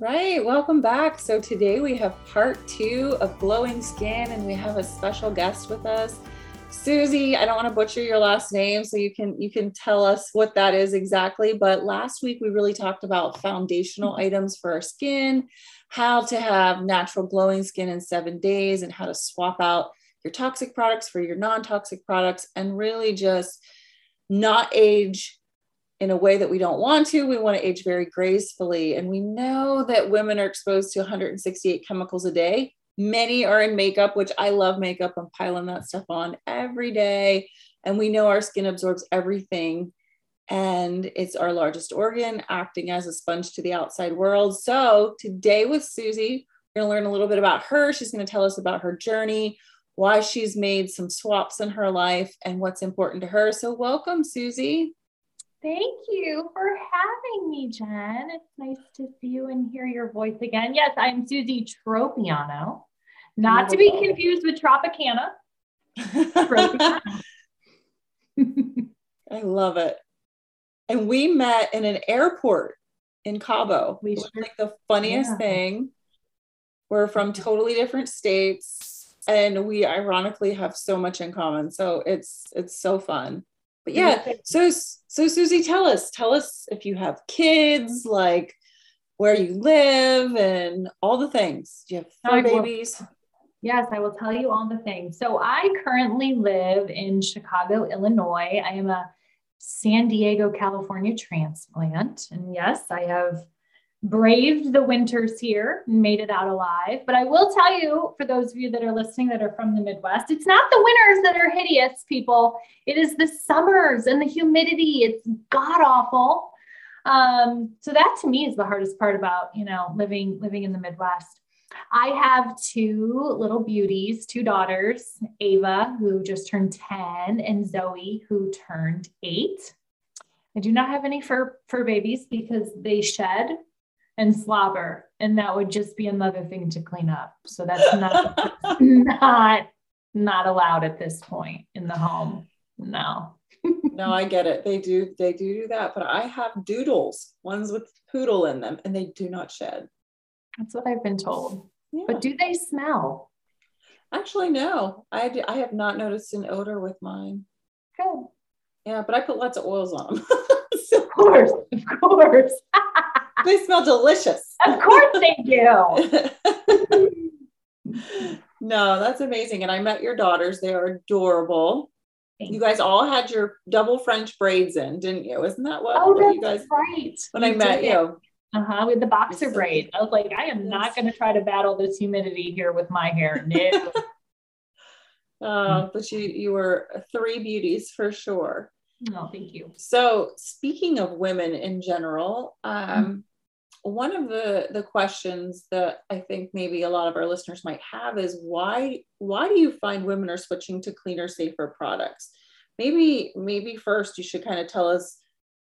right, welcome back. So today we have part two of glowing skin, and we have a special guest with us, Susie. I don't want to butcher your last name, so you can you can tell us what that is exactly. But last week we really talked about foundational mm-hmm. items for our skin, how to have natural glowing skin in seven days, and how to swap out your toxic products for your non-toxic products, and really just not age in a way that we don't want to. We want to age very gracefully. And we know that women are exposed to 168 chemicals a day. Many are in makeup, which I love makeup. I'm piling that stuff on every day. And we know our skin absorbs everything. And it's our largest organ, acting as a sponge to the outside world. So, today with Susie, we're going to learn a little bit about her. She's going to tell us about her journey, why she's made some swaps in her life, and what's important to her. So, welcome, Susie. Thank you for having me, Jen. It's nice to see you and hear your voice again. Yes, I'm Susie Tropiano, not to be confused with Tropicana. I love it. And we met in an airport in Cabo. We sure. like the funniest yeah. thing. We're from totally different states and we ironically have so much in common. So it's it's so fun but yeah so so susie tell us tell us if you have kids like where you live and all the things. Do you have four babies? Yes i will tell you all the things. So i currently live in chicago illinois. I am a san diego california transplant. And yes i have braved the winters here and made it out alive. But I will tell you, for those of you that are listening that are from the Midwest, it's not the winters that are hideous, people. It is the summers and the humidity. It's god awful. Um, so that to me is the hardest part about you know living living in the Midwest. I have two little beauties, two daughters, Ava, who just turned 10, and Zoe, who turned eight. I do not have any fur fur babies because they shed and slobber and that would just be another thing to clean up. So that's not not not allowed at this point in the home no. No i get it. They do they do do that but i have doodles ones with poodle in them and they do not shed. That's what i've been told. Yeah. but do they smell? Actually no. I i have not noticed an odor with mine. Good. Yeah but i put lots of oils on them so. of course of course they smell delicious. Of course they do. no, that's amazing. And I met your daughters. They are adorable. Thanks. You guys all had your double French braids in, didn't you? Isn't that what, oh, what you guys right. When I met you. Uh-huh. With the boxer braids. I was like, I am not going to try to battle this humidity here with my hair. No. uh, but you you were three beauties for sure. No, thank you. So, speaking of women in general, um. One of the the questions that I think maybe a lot of our listeners might have is why why do you find women are switching to cleaner, safer products? Maybe maybe first you should kind of tell us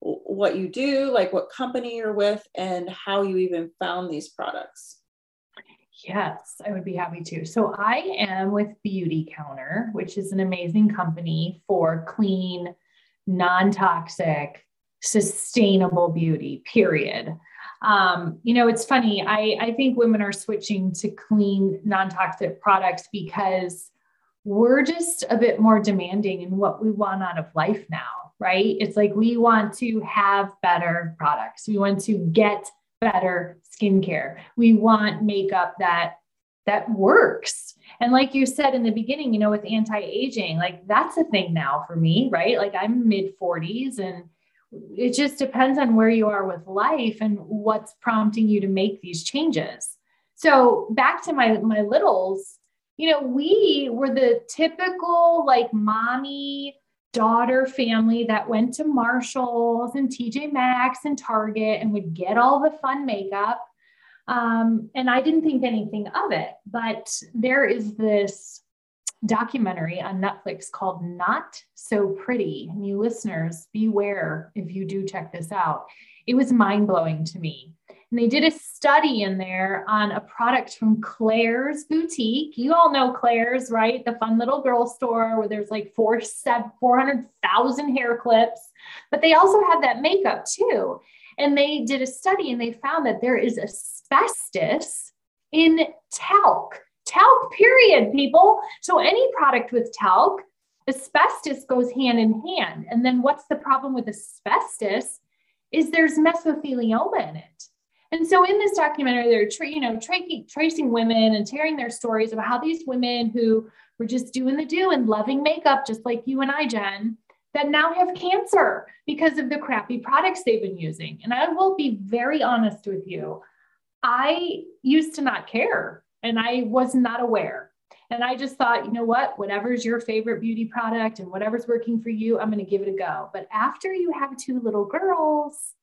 what you do, like what company you're with, and how you even found these products. Yes, I would be happy to. So I am with Beauty Counter, which is an amazing company for clean non toxic, sustainable beauty, period. Um, you know, it's funny. I, I think women are switching to clean, non toxic products because we're just a bit more demanding in what we want out of life now, right? It's like we want to have better products, we want to get better skincare, we want makeup that that works. And like you said in the beginning, you know, with anti-aging, like that's a thing now for me, right? Like I'm mid 40s and it just depends on where you are with life and what's prompting you to make these changes. So back to my my littles, you know, we were the typical like mommy daughter family that went to Marshalls and TJ Maxx and Target and would get all the fun makeup um, and I didn't think anything of it. But there is this documentary on Netflix called Not So Pretty. And you listeners, beware if you do check this out. It was mind blowing to me. And they did a study in there on a product from Claire's Boutique. You all know Claire's, right? The fun little girl store where there's like four, 400,000 hair clips, but they also have that makeup too. And they did a study and they found that there is asbestos in talc. Talc, period, people. So any product with talc, asbestos goes hand in hand. And then what's the problem with asbestos? Is there's mesothelioma in it. And so in this documentary, they're tra- you know tra- tracing women and sharing their stories about how these women who were just doing the do and loving makeup, just like you and I, Jen, that now have cancer because of the crappy products they've been using. And I will be very honest with you. I used to not care and I was not aware. And I just thought, you know what, whatever's your favorite beauty product and whatever's working for you, I'm going to give it a go. But after you have two little girls,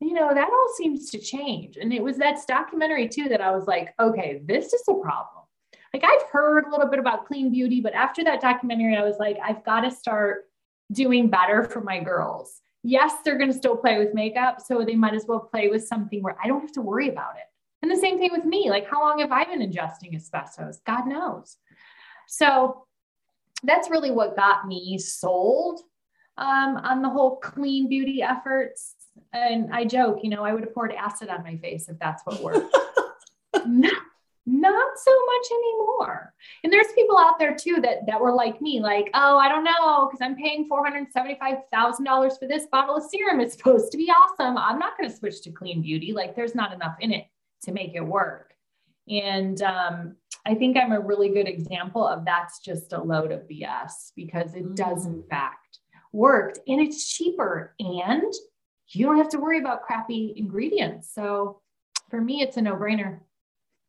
you know, that all seems to change. And it was that documentary too that I was like, okay, this is a problem. Like I've heard a little bit about clean beauty, but after that documentary, I was like, I've got to start doing better for my girls. Yes, they're going to still play with makeup. So they might as well play with something where I don't have to worry about it. And the same thing with me. Like, how long have I been ingesting asbestos? God knows. So that's really what got me sold um, on the whole clean beauty efforts and I joke, you know, I would have poured acid on my face if that's what worked. not, not so much anymore. And there's people out there too that that were like me, like, oh, I don't know, because I'm paying four hundred seventy-five thousand dollars for this bottle of serum. It's supposed to be awesome. I'm not going to switch to clean beauty. Like, there's not enough in it to make it work. And um, I think I'm a really good example of that's just a load of BS because it does in mm. fact work and it's cheaper and you don't have to worry about crappy ingredients. So for me, it's a no brainer.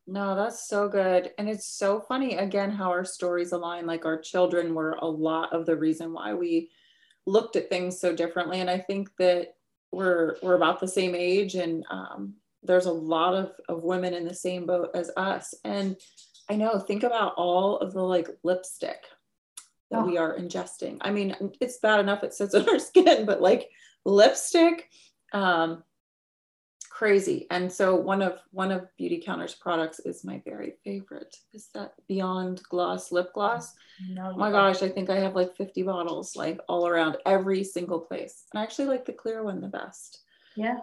No, that's so good. And it's so funny again how our stories align. Like our children were a lot of the reason why we looked at things so differently. And I think that we're we're about the same age and um, there's a lot of, of women in the same boat as us. And I know, think about all of the like lipstick that oh. we are ingesting. I mean, it's bad enough it sits on our skin, but like lipstick um, crazy. And so one of one of Beauty Counter's products is my very favorite. Is that beyond gloss lip gloss? No, oh my gosh i think i have like 50 bottles like all around every single place. And i actually like the clear one the best. Yeah.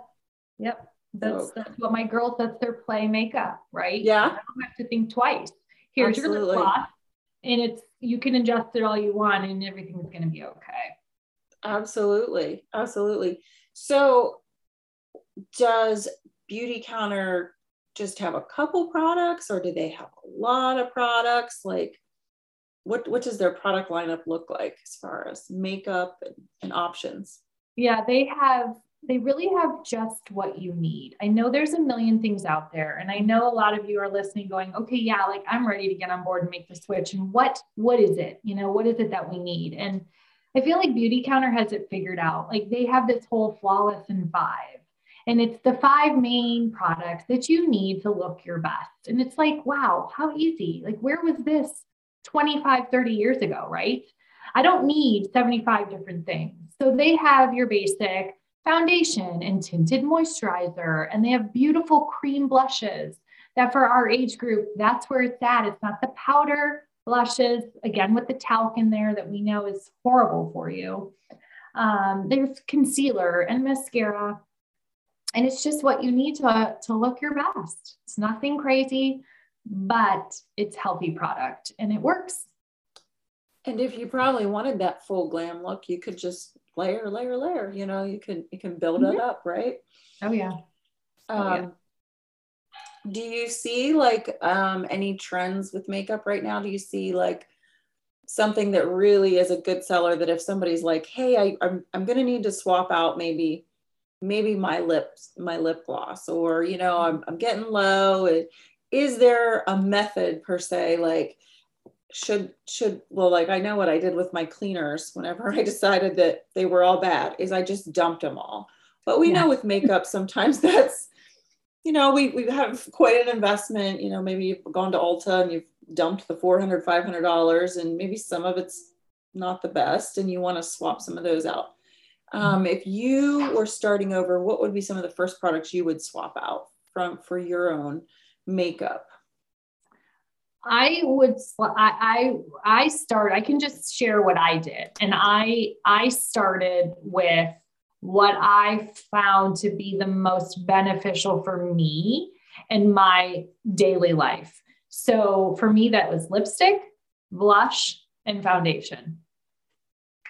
Yep that's, so, that's what my girls that's their play makeup right yeah i don't have to think twice here's Absolutely. your lip gloss and it's you can adjust it all you want and everything's going to be okay Absolutely. Absolutely. So, does Beauty Counter just have a couple products or do they have a lot of products? Like, what, what does their product lineup look like as far as makeup and, and options? Yeah, they have they really have just what you need. I know there's a million things out there and I know a lot of you are listening going, "Okay, yeah, like I'm ready to get on board and make the switch." And what what is it? You know, what is it that we need? And I feel like Beautycounter has it figured out. Like they have this whole flawless in five. And it's the five main products that you need to look your best. And it's like, wow, how easy. Like, where was this 25, 30 years ago, right? I don't need 75 different things. So they have your basic foundation and tinted moisturizer, and they have beautiful cream blushes that for our age group, that's where it's at. It's not the powder blushes, again with the talc in there that we know is horrible for you. Um, there's concealer and mascara. And it's just what you need to, to look your best. It's nothing crazy, but it's healthy product and it works. And if you probably wanted that full glam look, you could just layer, layer, layer. You know, you can you can build mm-hmm. it up, right? Oh yeah. Oh, um, yeah do you see like um, any trends with makeup right now? Do you see like something that really is a good seller that if somebody's like, hey, I, I'm, I'm going to need to swap out maybe maybe my lips my lip gloss or you know I'm, I'm getting low is there a method per se like should should well like i know what i did with my cleaners whenever i decided that they were all bad is i just dumped them all but we yeah. know with makeup sometimes that's you know, we, we have quite an investment. You know, maybe you've gone to Ulta and you've dumped the $400, $500, and maybe some of it's not the best, and you want to swap some of those out. Um, if you were starting over, what would be some of the first products you would swap out from for your own makeup? I would I I I start I can just share what I did and I I started with what I found to be the most beneficial for me in my daily life. So for me, that was lipstick, blush, and foundation.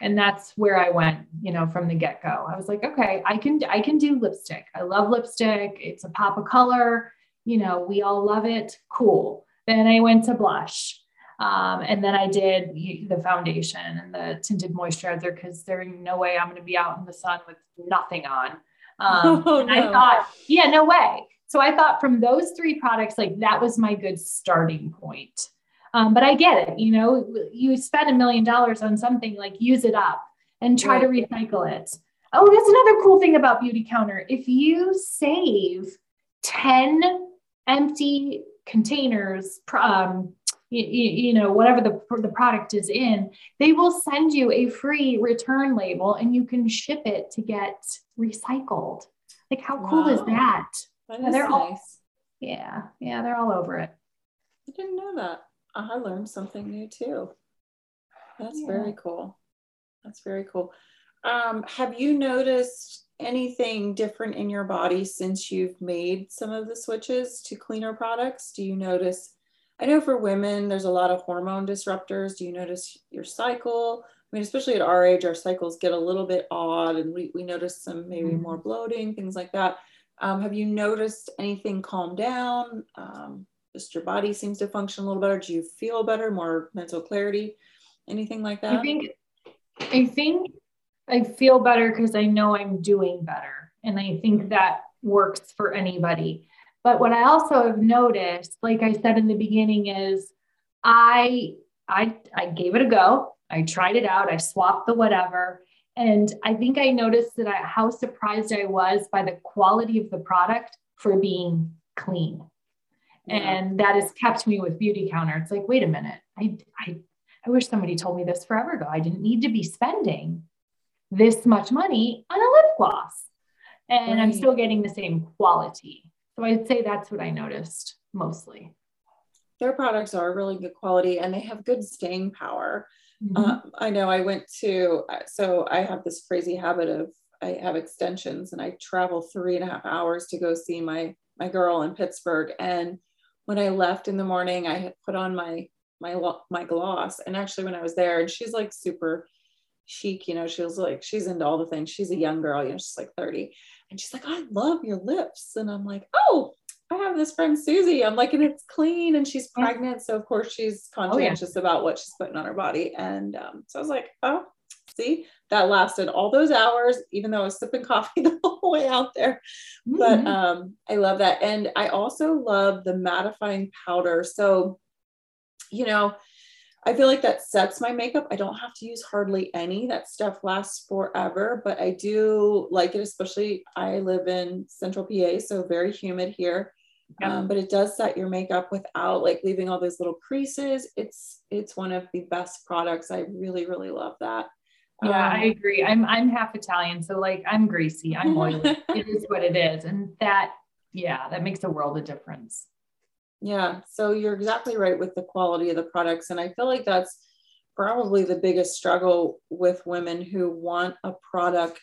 And that's where I went, you know, from the get-go. I was like, okay, I can I can do lipstick. I love lipstick. It's a pop of color. You know, we all love it. Cool. Then I went to blush. Um, and then I did the foundation and the tinted moisturizer because there's no way I'm going to be out in the sun with nothing on. Um, oh, and no. I thought, yeah, no way. So I thought from those three products, like that was my good starting point. Um, but I get it. You know, you spend a million dollars on something, like use it up and try to recycle it. Oh, that's another cool thing about Beauty Counter. If you save 10 empty containers, um, you, you, know, whatever the, the product is in, they will send you a free return label and you can ship it to get recycled. Like, how cool wow. is that? That is they're nice. All, yeah, yeah, they're all over it. I didn't know that. I learned something new too. That's yeah. very cool. That's very cool. Um, have you noticed anything different in your body since you've made some of the switches to cleaner products? Do you notice? I know for women, there's a lot of hormone disruptors. Do you notice your cycle? I mean, especially at our age, our cycles get a little bit odd and we, we notice some maybe mm-hmm. more bloating, things like that. Um, have you noticed anything calm down? Um, just your body seems to function a little better. Do you feel better, more mental clarity, anything like that? I think, I think I feel better because I know I'm doing better. And I think mm-hmm. that works for anybody. But what I also have noticed, like I said in the beginning, is I I I gave it a go. I tried it out. I swapped the whatever. And I think I noticed that I, how surprised I was by the quality of the product for being clean. Yeah. And that has kept me with Beautycounter. It's like, wait a minute. I, I, I wish somebody told me this forever ago. I didn't need to be spending this much money on a lip gloss. And right. I'm still getting the same quality. So I'd say that's what I noticed mostly. Their products are really good quality and they have good staying power. Mm-hmm. Um, I know I went to, so I have this crazy habit of, I have extensions and I travel three and a half hours to go see my, my girl in Pittsburgh. And when I left in the morning, I had put on my, my, my gloss. And actually when I was there and she's like super chic, you know, she was like, she's into all the things. She's a young girl, you know, she's like 30. And she's like, I love your lips. And I'm like, oh, I have this friend Susie. I'm like, and it's clean and she's pregnant. So of course she's conscientious oh, yeah. about what she's putting on her body. And um, so I was like, oh, see, that lasted all those hours, even though I was sipping coffee the whole way out there. Mm-hmm. But um, I love that. And I also love the mattifying powder. So, you know, I feel like that sets my makeup. I don't have to use hardly any. That stuff lasts forever, but I do like it, especially I live in central PA, so very humid here. Yeah. Um, but it does set your makeup without like leaving all those little creases. It's it's one of the best products. I really, really love that. Yeah, um, I agree. I'm I'm half Italian, so like I'm greasy, I'm oily. it is what it is. And that, yeah, that makes a world of difference. Yeah, so you're exactly right with the quality of the products. And I feel like that's probably the biggest struggle with women who want a product.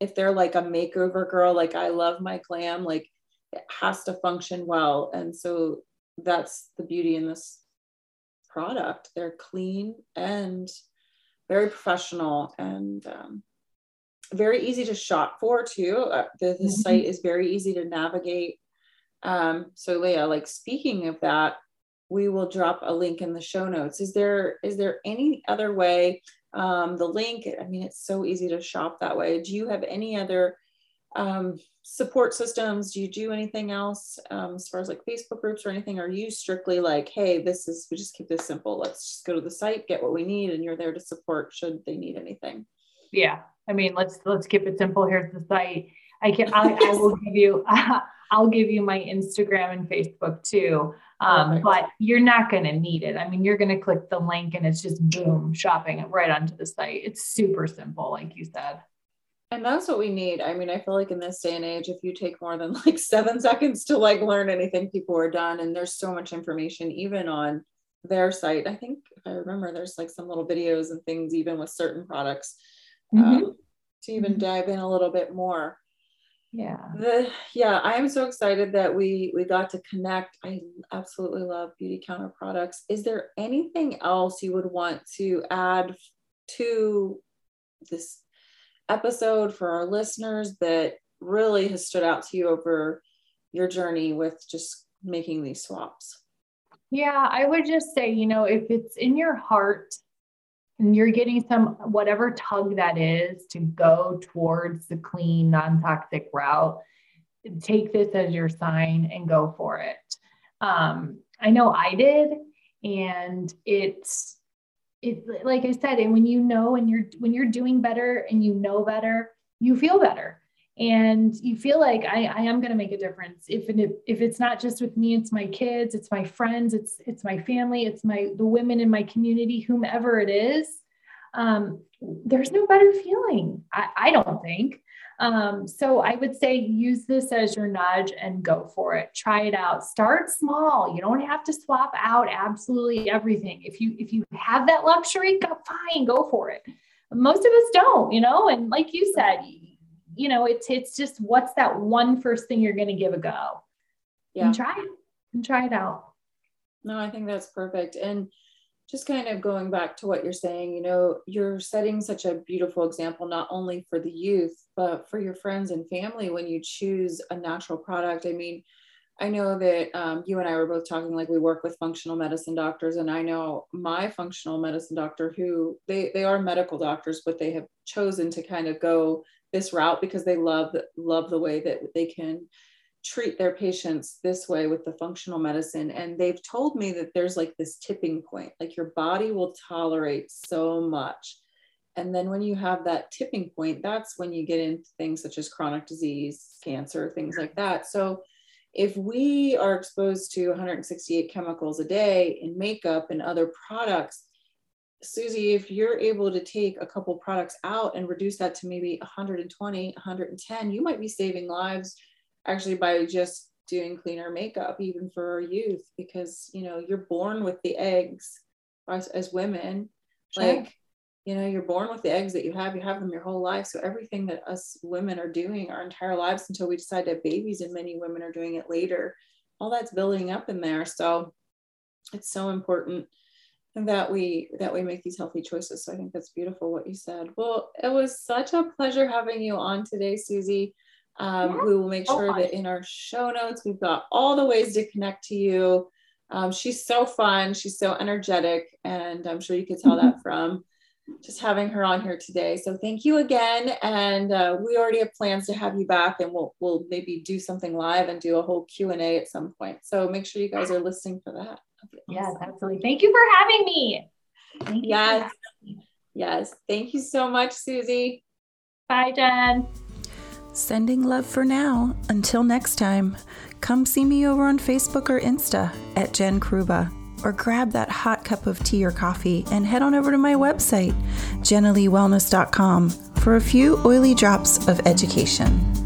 If they're like a makeover girl, like I love my glam, like it has to function well. And so that's the beauty in this product. They're clean and very professional and um, very easy to shop for too. Uh, the, the mm-hmm. site is very easy to navigate um, so Leah, like speaking of that, we will drop a link in the show notes. Is there is there any other way? Um, the link, I mean, it's so easy to shop that way. Do you have any other um, support systems? Do you do anything else um, as far as like Facebook groups or anything? Are you strictly like, hey, this is we just keep this simple. Let's just go to the site, get what we need, and you're there to support should they need anything. Yeah, I mean, let's let's keep it simple. Here's the site. I can I, I will give you I'll give you my Instagram and Facebook too. Um, but you're not going to need it. I mean, you're going to click the link and it's just boom, shopping right onto the site. It's super simple, like you said. And that's what we need. I mean, I feel like in this day and age, if you take more than like seven seconds to like learn anything, people are done. And there's so much information, even on their site. I think if I remember, there's like some little videos and things, even with certain products. Mm-hmm. Um, to even mm-hmm. dive in a little bit more. Yeah. The yeah, I am so excited that we we got to connect. I absolutely love Beautycounter products. Is there anything else you would want to add to this episode for our listeners that really has stood out to you over your journey with just making these swaps? Yeah, I would just say, you know, if it's in your heart and you're getting some whatever tug that is to go towards the clean, non toxic route, take this as your sign and go for it. Um, I know I did, and it's it like I said, and when you know and you're when you're doing better and you know better, you feel better and you feel like I, I am going to make a difference if if if it's not just with me it's my kids it's my friends it's it's my family it's my the women in my community whomever it is um, there's no better feeling I, I don't think um, so I would say use this as your nudge and go for it. Try it out. Start small. You don't have to swap out absolutely everything. If you if you have that luxury, go fine, go for it. Most of us don't, you know. And like you said, you know, it's it's just what's that one first thing you're going to give a go. Yeah. And try it and try it out. No, I think that's perfect. And just kind of going back to what you're saying, you know, you're setting such a beautiful example, not only for the youth, but for your friends and family when you choose a natural product. I mean, I know that um, you and I were both talking like we work with functional medicine doctors, and I know my functional medicine doctor who they they are medical doctors, but they have chosen to kind of go this route because they love love the way that they can treat their patients this way with the functional medicine. And they've told me that there's like this tipping point like your body will tolerate so much. And then when you have that tipping point that's when you get into things such as chronic disease cancer things like that. So if we are exposed to 168 chemicals a day in makeup and other products Susie, if you're able to take a couple products out and reduce that to maybe 120, 110, you might be saving lives actually by just doing cleaner makeup, even for our youth, because you know you're born with the eggs as, as women. Sure. Like, you know, you're born with the eggs that you have, you have them your whole life. So everything that us women are doing our entire lives until we decide to have babies, and many women are doing it later, all that's building up in there. So it's so important that we that we make these healthy choices. So I think that's beautiful what you said. Well, it was such a pleasure having you on today, Susie. Um, yeah. We will make sure that in our show notes we've got all the ways to connect to you. Um, she's so fun. She's so energetic, and I'm sure you could tell that from just having her on here today. So thank you again, and uh, we already have plans to have you back, and we'll we'll maybe do something live and do a whole Q and A at some point. So make sure you guys are listening for that. Yes, absolutely. Thank you for having me. Thank yes. Me. Yes. Thank you so much, Susie. Bye, Jen. Sending love for now. Until next time, come see me over on Facebook or Insta at Jen Kruba, or grab that hot cup of tea or coffee and head on over to my website, jennaleewellness.com, for a few oily drops of education.